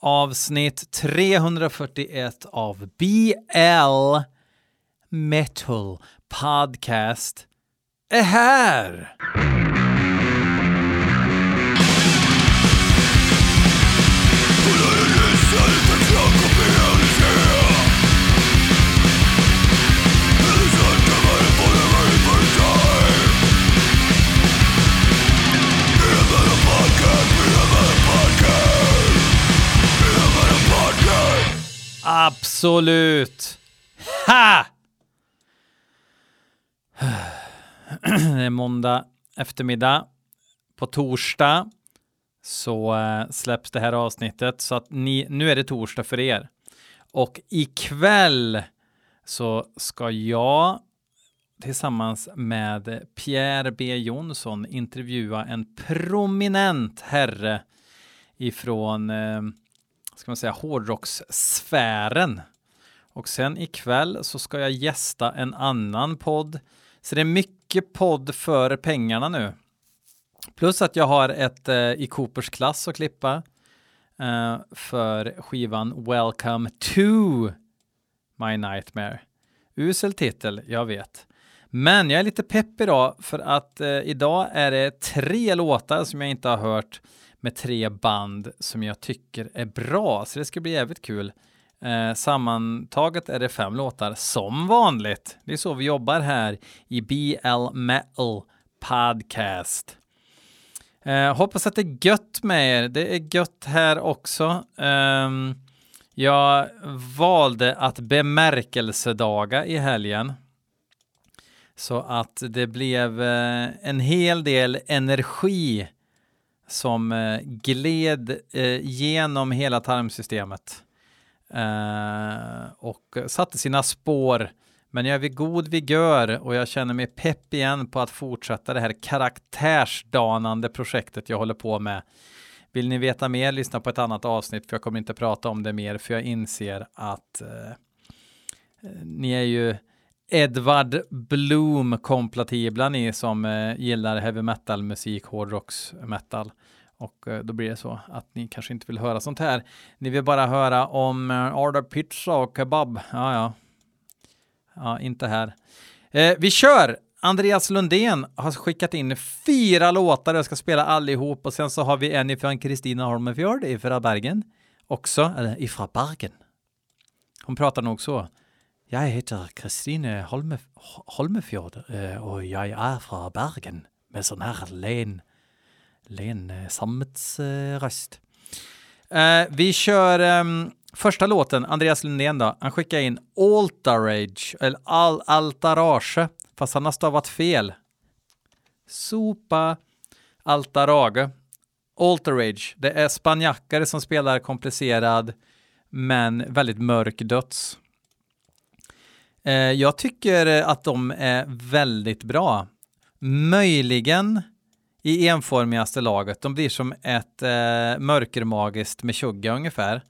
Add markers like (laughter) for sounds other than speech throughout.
Avsnitt 341 av BL Metal Podcast är här! Absolut! Ha! Det är måndag eftermiddag. På torsdag så eh, släpps det här avsnittet så att ni, nu är det torsdag för er. Och ikväll så ska jag tillsammans med Pierre B Jonsson intervjua en prominent herre ifrån eh, ska man säga, hårdrockssfären. Och sen ikväll så ska jag gästa en annan podd. Så det är mycket podd för pengarna nu. Plus att jag har ett eh, i Coopers klass att klippa eh, för skivan Welcome to My Nightmare. Usel titel, jag vet. Men jag är lite pepp idag för att eh, idag är det tre låtar som jag inte har hört med tre band som jag tycker är bra, så det ska bli jävligt kul. Eh, sammantaget är det fem låtar som vanligt. Det är så vi jobbar här i BL Metal Podcast. Eh, hoppas att det är gött med er. Det är gött här också. Eh, jag valde att bemärkelsedaga i helgen. Så att det blev eh, en hel del energi som eh, gled eh, genom hela tarmsystemet eh, och satte sina spår. Men jag är vid god vigör och jag känner mig pepp igen på att fortsätta det här karaktärsdanande projektet jag håller på med. Vill ni veta mer, lyssna på ett annat avsnitt för jag kommer inte prata om det mer för jag inser att eh, eh ni är ju Edvard Bloom kompatibla ni som eh, gillar heavy metal musik, hårdrocks metal. Och eh, då blir det så att ni kanske inte vill höra sånt här. Ni vill bara höra om eh, order pizza och kebab. Ja, ja. Ja, inte här. Eh, vi kör! Andreas Lundén har skickat in fyra låtar. Jag ska spela allihop och sen så har vi en ifrån Kristina Holmefjord ifrån Bergen också, eller ifrån Bergen. Hon pratar nog så. Jag heter Kristine Holme, Holmefjord øh, och jag är från Bergen med sån här len, len øh, sammetsröst. Øh, vi kör um, första låten, Andreas Lundén då. Han skickar in Altarage, eller al Altarage, fast han har stavat fel. Sopa Altarage. Altarage, det är spanjackare som spelar komplicerad men väldigt mörk döds. Eh, jag tycker att de är väldigt bra. Möjligen i enformigaste laget. De blir som ett eh, mörkermagiskt med tjugga ungefär.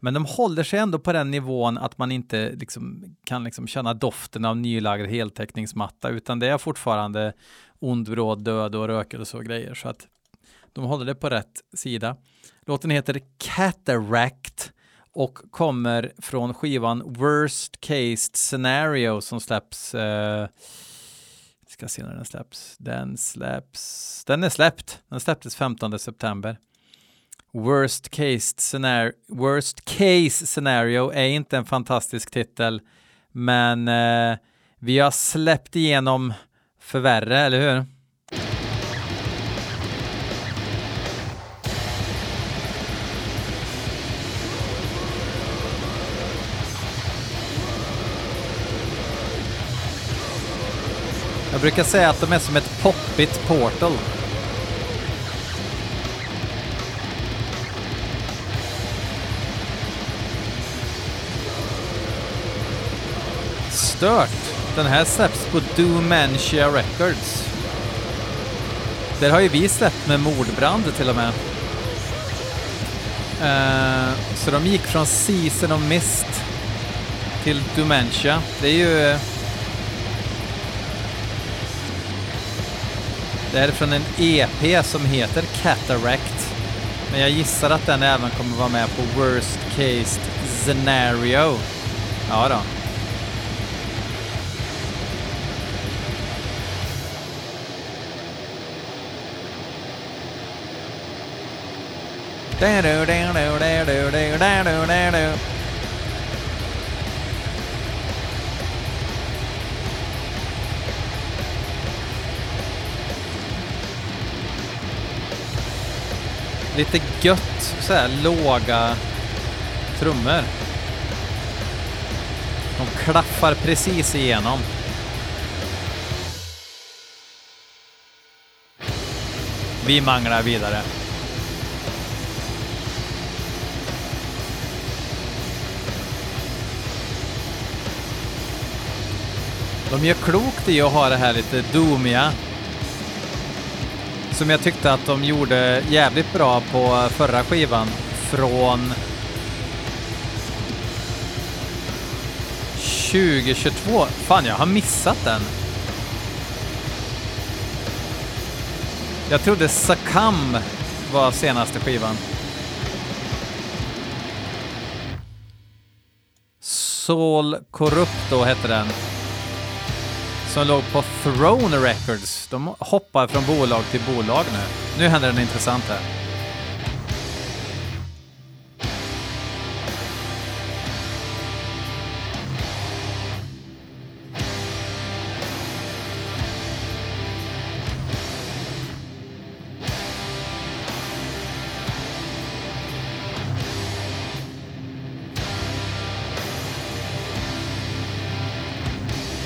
Men de håller sig ändå på den nivån att man inte liksom, kan liksom känna doften av nylagd heltäckningsmatta, utan det är fortfarande ond, bråd, död och rökelse och grejer. Så att de håller det på rätt sida. Låten heter Cataract och kommer från skivan Worst Case Scenario som släpps eh, ska se när den släpps. Den släpps. Den är släppt. Den släpptes 15 september. Worst case scenario, worst case scenario är inte en fantastisk titel, men eh, vi har släppt igenom för värre, eller hur? Jag brukar säga att de är som ett poppigt portal. Stört. Den här släpps på Doomantia Records. Där har ju vi släppt med mordbrand till och med. Uh, så de gick från Season of Mist till Domantia. Det är ju eh, Det är från en EP som heter Cataract. Men jag gissar att den även kommer vara med på Worst Case Scenario. Ja då. Lite gött så här låga trummor. De klaffar precis igenom. Vi manglar vidare. De gör klokt i att ha det här lite doomiga. Som jag tyckte att de gjorde jävligt bra på förra skivan från 2022. Fan, jag har missat den. Jag trodde Sakam var senaste skivan. Soul Corrupto hette den. Som låg på Throne Records. De hoppar från bolag till bolag nu. Nu händer det intressant här.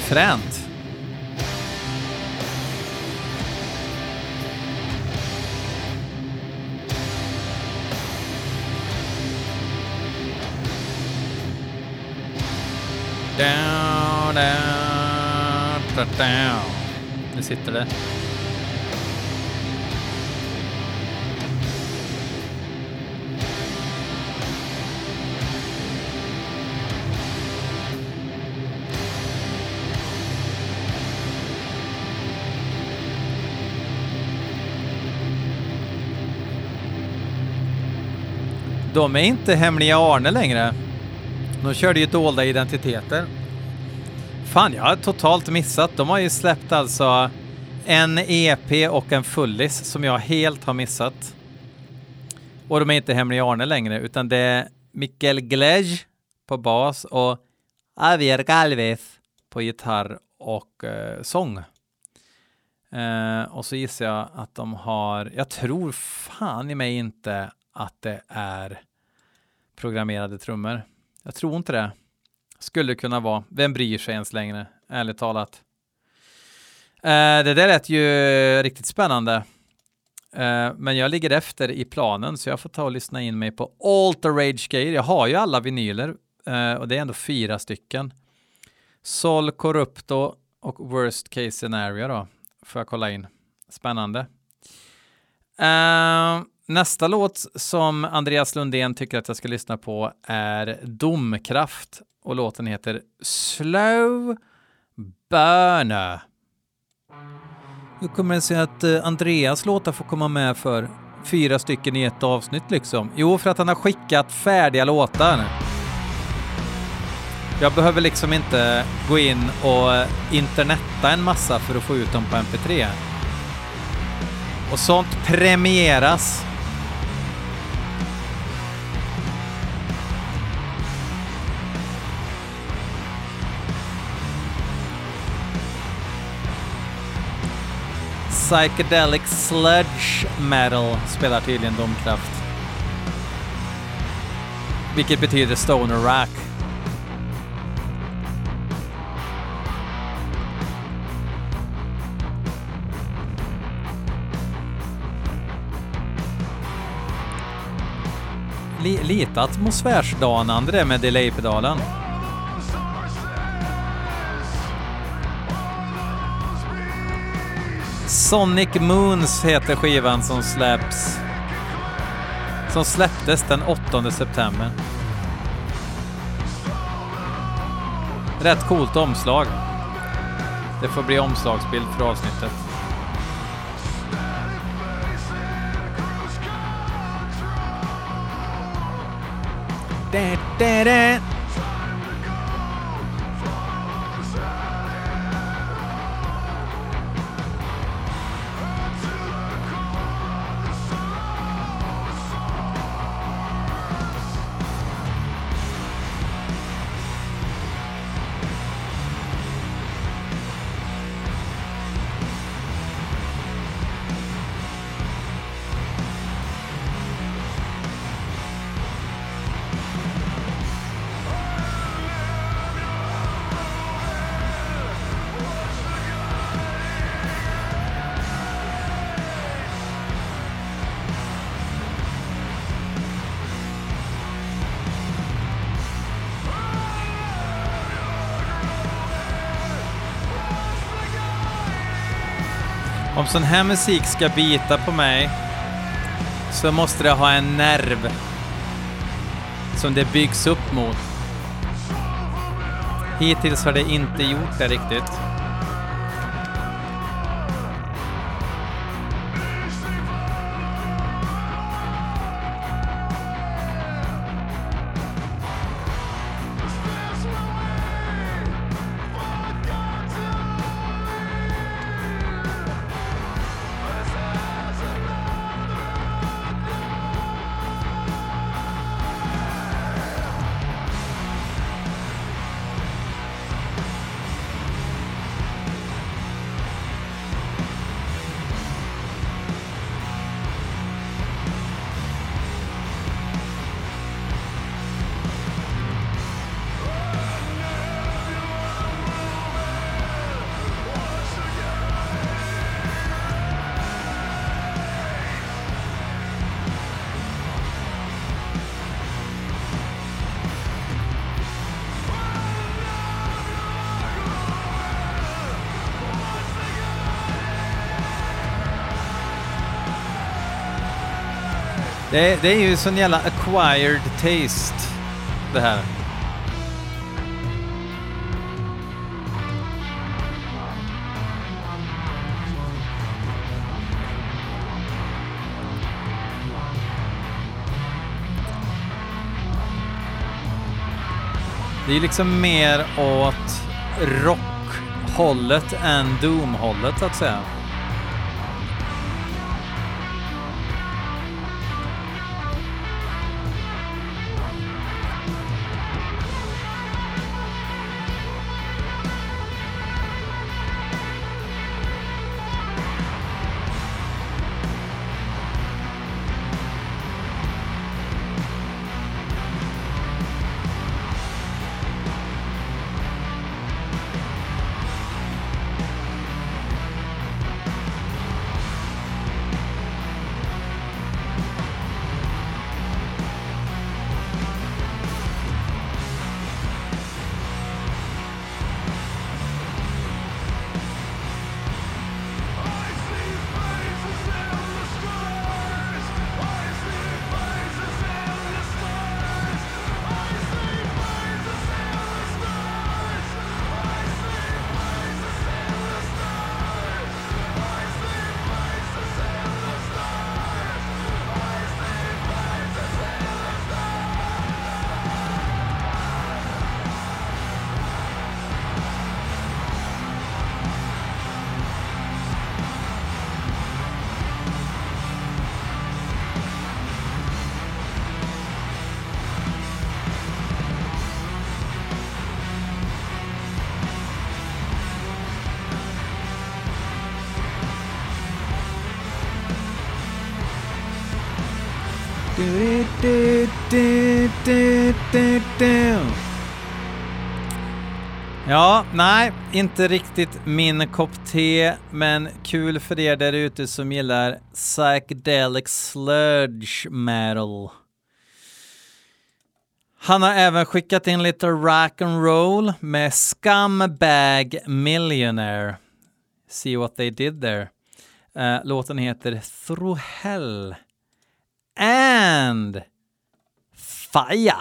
Fränt. Down, down, down, down. Nu sitter det. De är inte hemliga Arne längre. De körde ju dolda identiteter. Fan, jag har totalt missat. De har ju släppt alltså en EP och en fullis som jag helt har missat. Och de är inte hemliga Arne längre, utan det är Mikael Glej på bas och Javier Galvez på gitarr och eh, sång. Eh, och så gissar jag att de har, jag tror fan i mig inte att det är programmerade trummor. Jag tror inte det. Skulle kunna vara. Vem bryr sig ens längre, ärligt talat. Eh, det där lät ju riktigt spännande. Eh, men jag ligger efter i planen så jag får ta och lyssna in mig på Alter Rage grejer. Jag har ju alla vinyler eh, och det är ändå fyra stycken. Sol Corrupto och Worst Case Scenario då. Får jag kolla in. Spännande. Eh, Nästa låt som Andreas Lundén tycker att jag ska lyssna på är Domkraft och låten heter Slow Burner. Hur kommer det sig att eh, Andreas låtar får komma med för fyra stycken i ett avsnitt liksom? Jo, för att han har skickat färdiga låtar. Jag behöver liksom inte gå in och eh, internetta en massa för att få ut dem på MP3. Och sånt premieras. Psychedelic Sludge Metal spelar tydligen Domkraft. Vilket betyder Stoner Rock. lite atmosfärsdanande det med delay-pedalen. Sonic Moons heter skivan som släpps. Som släpptes den 8 september. Rätt coolt omslag. Det får bli omslagsbild för avsnittet. Da, da, da. Om sån här musik ska bita på mig så måste det ha en nerv som det byggs upp mot. Hittills har det inte gjort det riktigt. Det, det är ju sån jävla acquired taste det här. Det är liksom mer åt rockhållet än doomhållet, så att säga. Ja, nej, inte riktigt min kopp te, men kul för er där ute som gillar psychedelic sludge metal. Han har även skickat in lite rock and roll med Scumbag Millionaire. See what they did there. Uh, låten heter Through Hell and Fire.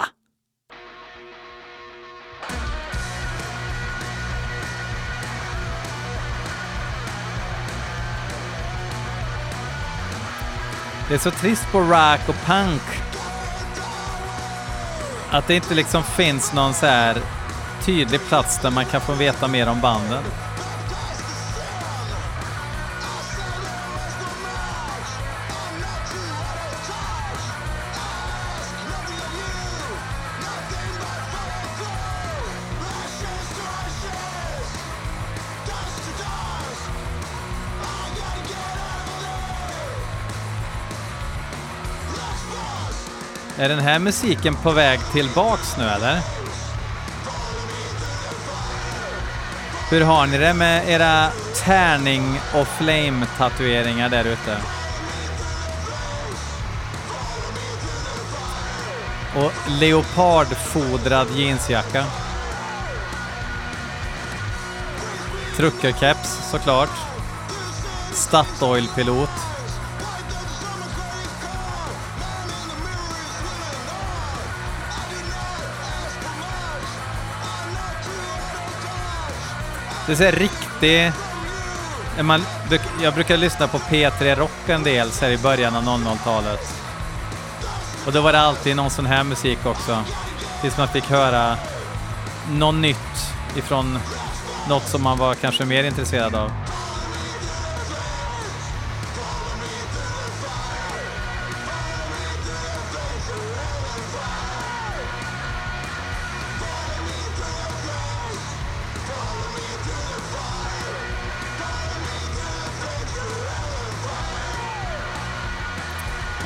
Det är så trist på rock och punk. Att det inte liksom finns någon så här tydlig plats där man kan få veta mer om banden. Är den här musiken på väg tillbaks nu eller? Hur har ni det med era tärning och flame-tatueringar där ute? Och leopardfodrad jeansjacka. Truckerkeps såklart. Statoil-pilot. Det är så här riktig... Man, jag brukar lyssna på P3 Rock en del så här i början av 00-talet. Och då var det alltid någon sån här musik också. Tills man fick höra något nytt ifrån något som man var kanske mer intresserad av.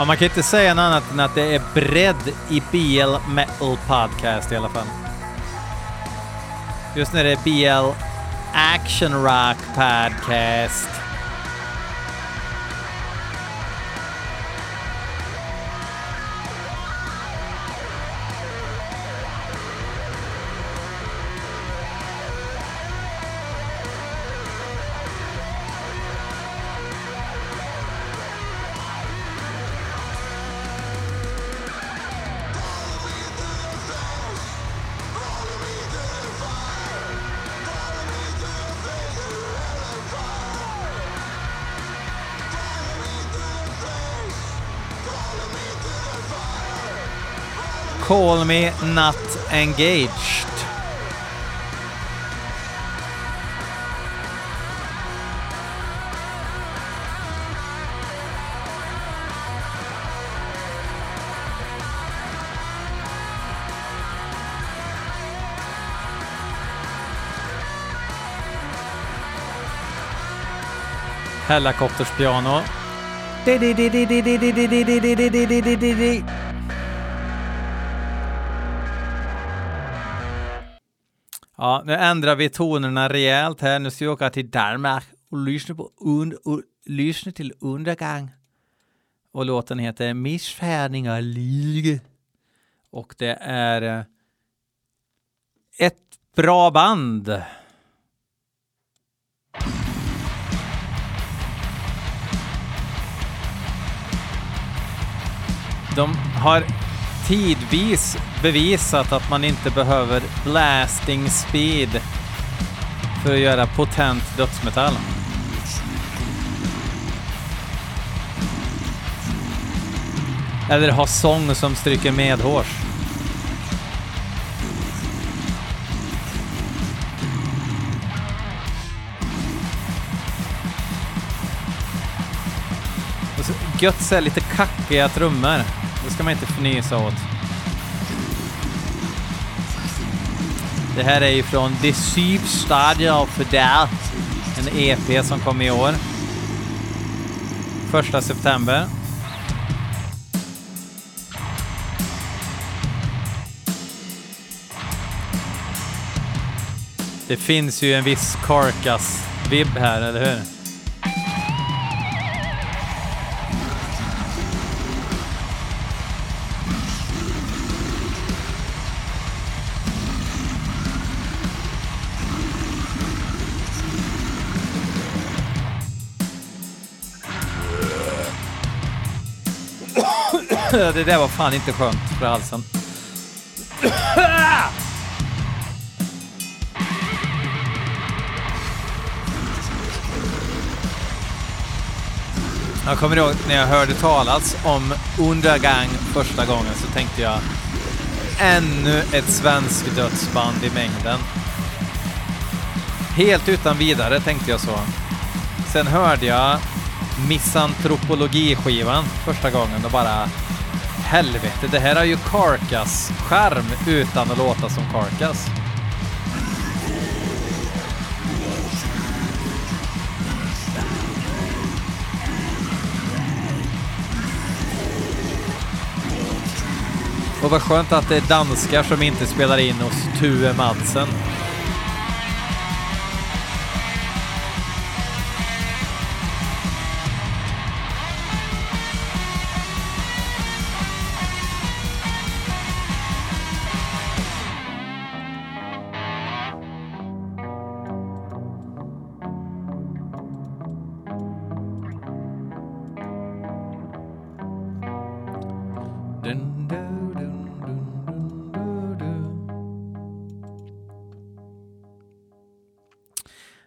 Ja, man kan inte säga något annat än att det är bredd i BL Metal Podcast i alla fall. Just nu är det BL Action Rock Podcast. Call me not engaged. Helikopterspiano. Ja, nu ändrar vi tonerna rejält här. Nu ska vi åka till Danmark och lyssna, på und och lyssna till Undergång. Och låten heter Missfärdiga Lyge. Och det är eh, ett bra band. De har tidvis bevisat att man inte behöver blasting speed för att göra potent dödsmetall. Eller ha sång som stryker medhårs. Gött så gött lite kackiga trummor. Det ska man inte fnysa åt. Det här är ju från De Syv Stadier the Death. En EP som kom i år. Första september. Det finns ju en viss Carcass-vibb här, eller hur? (laughs) det där var fan inte skönt för halsen. (coughs) Jag kommer ihåg när jag hörde talas om Undergang första gången så tänkte jag ännu ett svensk dödsband i mängden. Helt utan vidare tänkte jag så. Sen hörde jag Missantropologi-skivan första gången och bara helvete, det här är ju Carcass-skärm utan att låta som Carcass. Och vad skönt att det är danskar som inte spelar in hos Tue Madsen.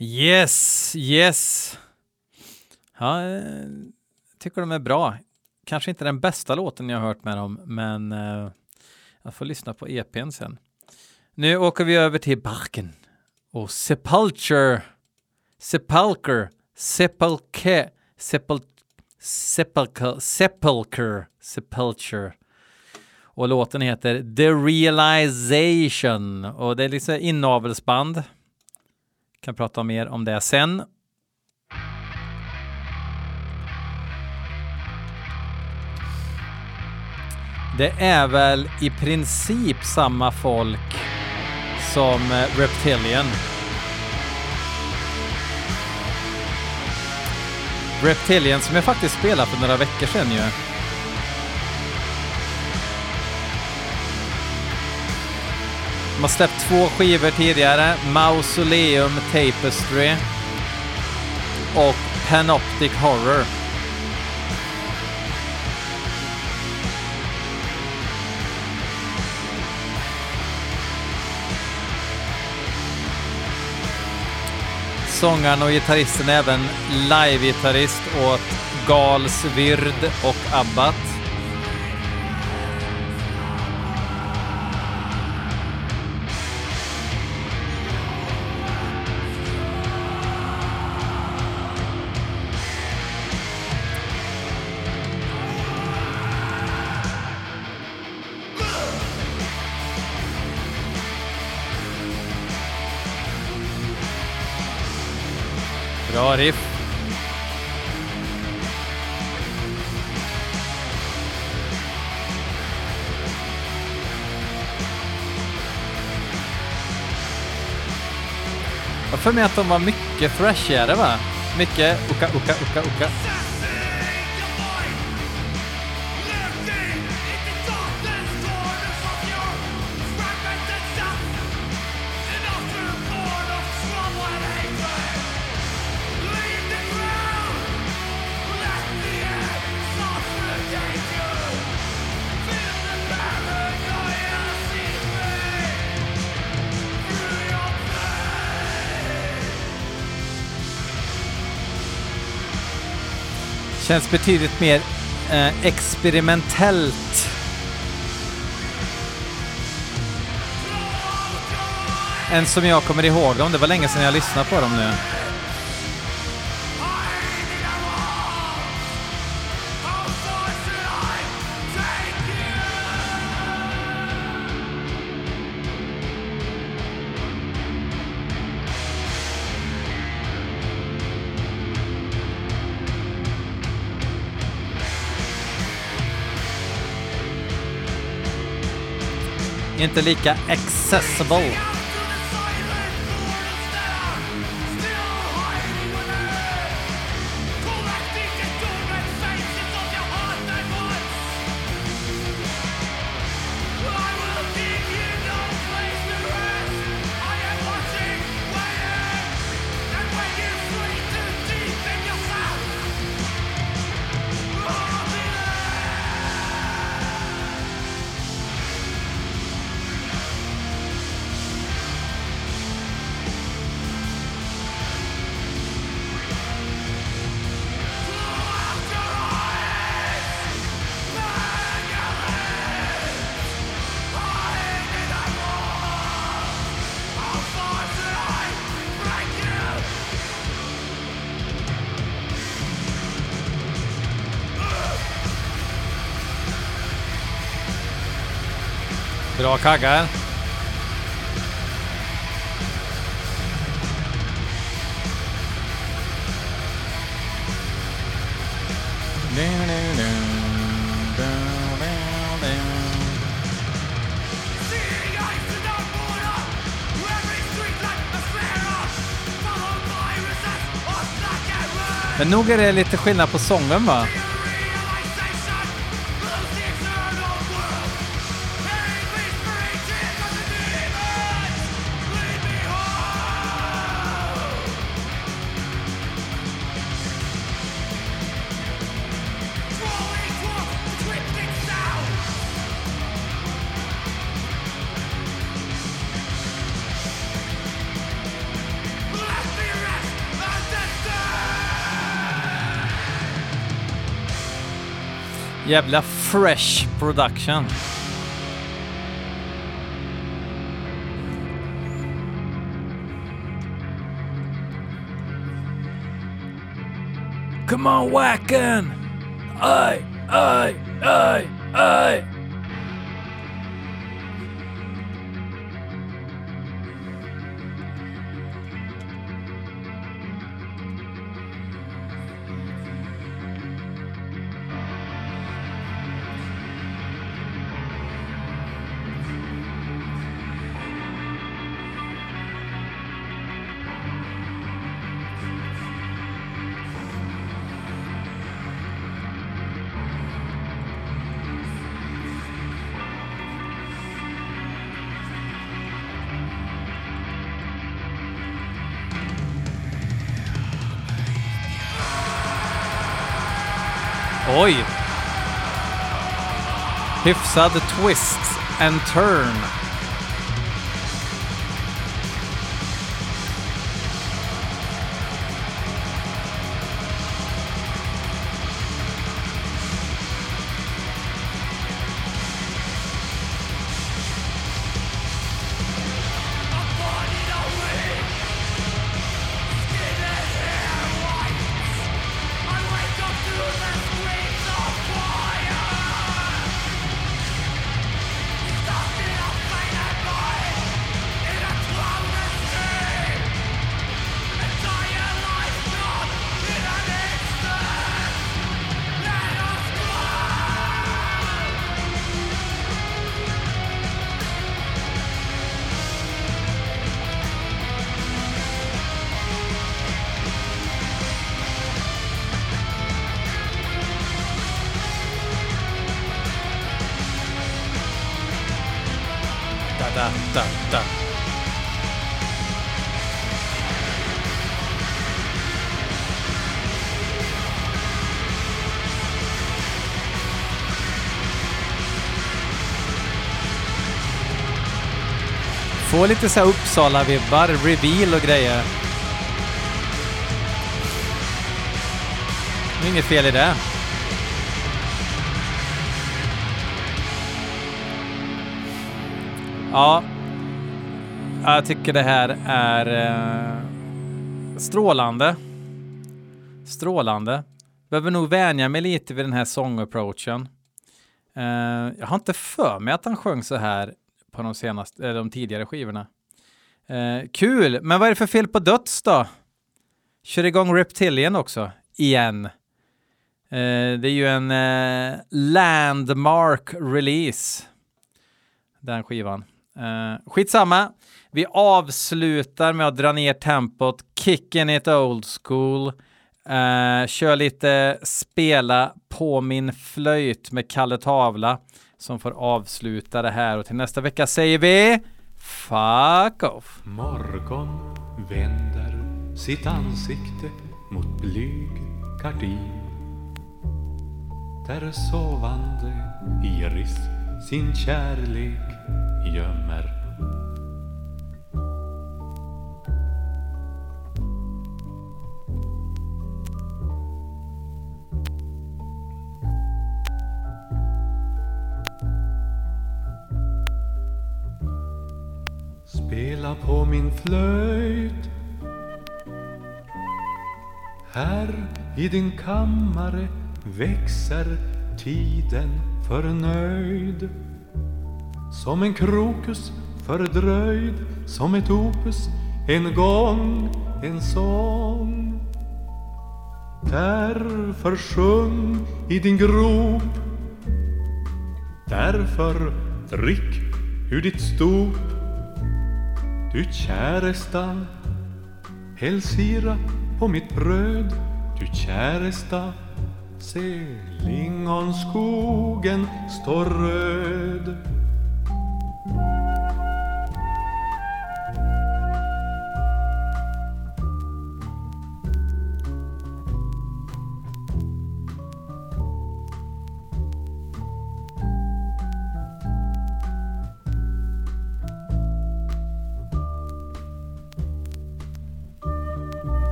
Yes, yes. Ja, eh, tycker de är bra. Kanske inte den bästa låten jag har hört med dem, men eh, jag får lyssna på EPn sen. Nu åker vi över till Barken och Sepulture. Sepulcher. Sepulke. Sepul Sepulcher. Sepulcher. Sepulture. Och låten heter The Realization och det är liksom inavelsband. Kan prata mer om det sen. Det är väl i princip samma folk som eh, Reptilian. Reptilian som jag faktiskt spelade för några veckor sedan ju. De har släppt två skivor tidigare, Mausoleum Tapestry och Panoptic Horror. Sångaren och gitarristen är även live-gitarrist åt Gals Vird och Abbat. Jag har för mig att de var mycket thrashigare va? Mycket uka, uka, uka, uka. Känns betydligt mer eh, experimentellt. Än som jag kommer ihåg dem. Det var länge sedan jag lyssnade på dem nu. Inte lika accessible. Bra kaggar. Men nog är det lite skillnad på sången va? Jävla fresh production. Come on, Wacken! Aj, aj, aj, aj! Oj! Hyfsad twist and turn. Få lite så här Uppsala-vibbar, reveal och grejer. Det är inget fel i det. Ja, jag tycker det här är eh, strålande. Strålande. Behöver nog vänja mig lite vid den här sångapproachen. Eh, jag har inte för mig att han sjöng så här på de, senaste, eller de tidigare skivorna. Eh, kul, men vad är det för fel på Döds då? Kör igång Reptilian också, igen. Eh, det är ju en eh, landmark release, den skivan. Eh, skitsamma. Vi avslutar med att dra ner tempot, kicken it old school. Uh, kör lite spela på min flöjt med Kalle Tavla som får avsluta det här. Och till nästa vecka säger vi Fuck off! Morgon vänder sitt ansikte mot blyg gardin. Där sovande Iris sin kärlek gömmer. Spela på min flöjt. Här i din kammare växer tiden förnöjd. Som en krokus fördröjd Som ett opus en gång en sång. Därför sjung i din grop. Därför drick ur ditt stop. Du käresta Häll sirap på mitt bröd. Du käresta Se lingonskogen står röd.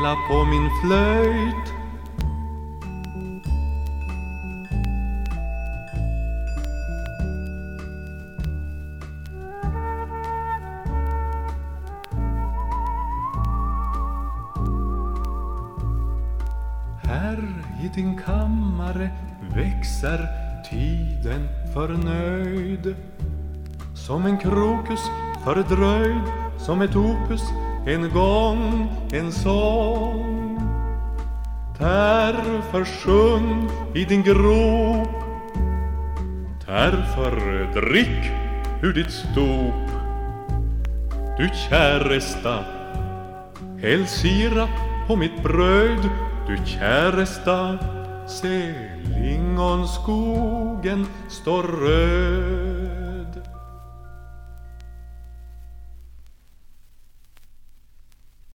Spela på min flöjt. Här i din kammare växer tiden förnöjd Som en krokus fördröjd Som ett opus en gång en sång. Därför sjung i din grop. Därför drick ur ditt stop. Du käresta Häll sirap på mitt bröd. Du käresta Se lingonskogen står röd.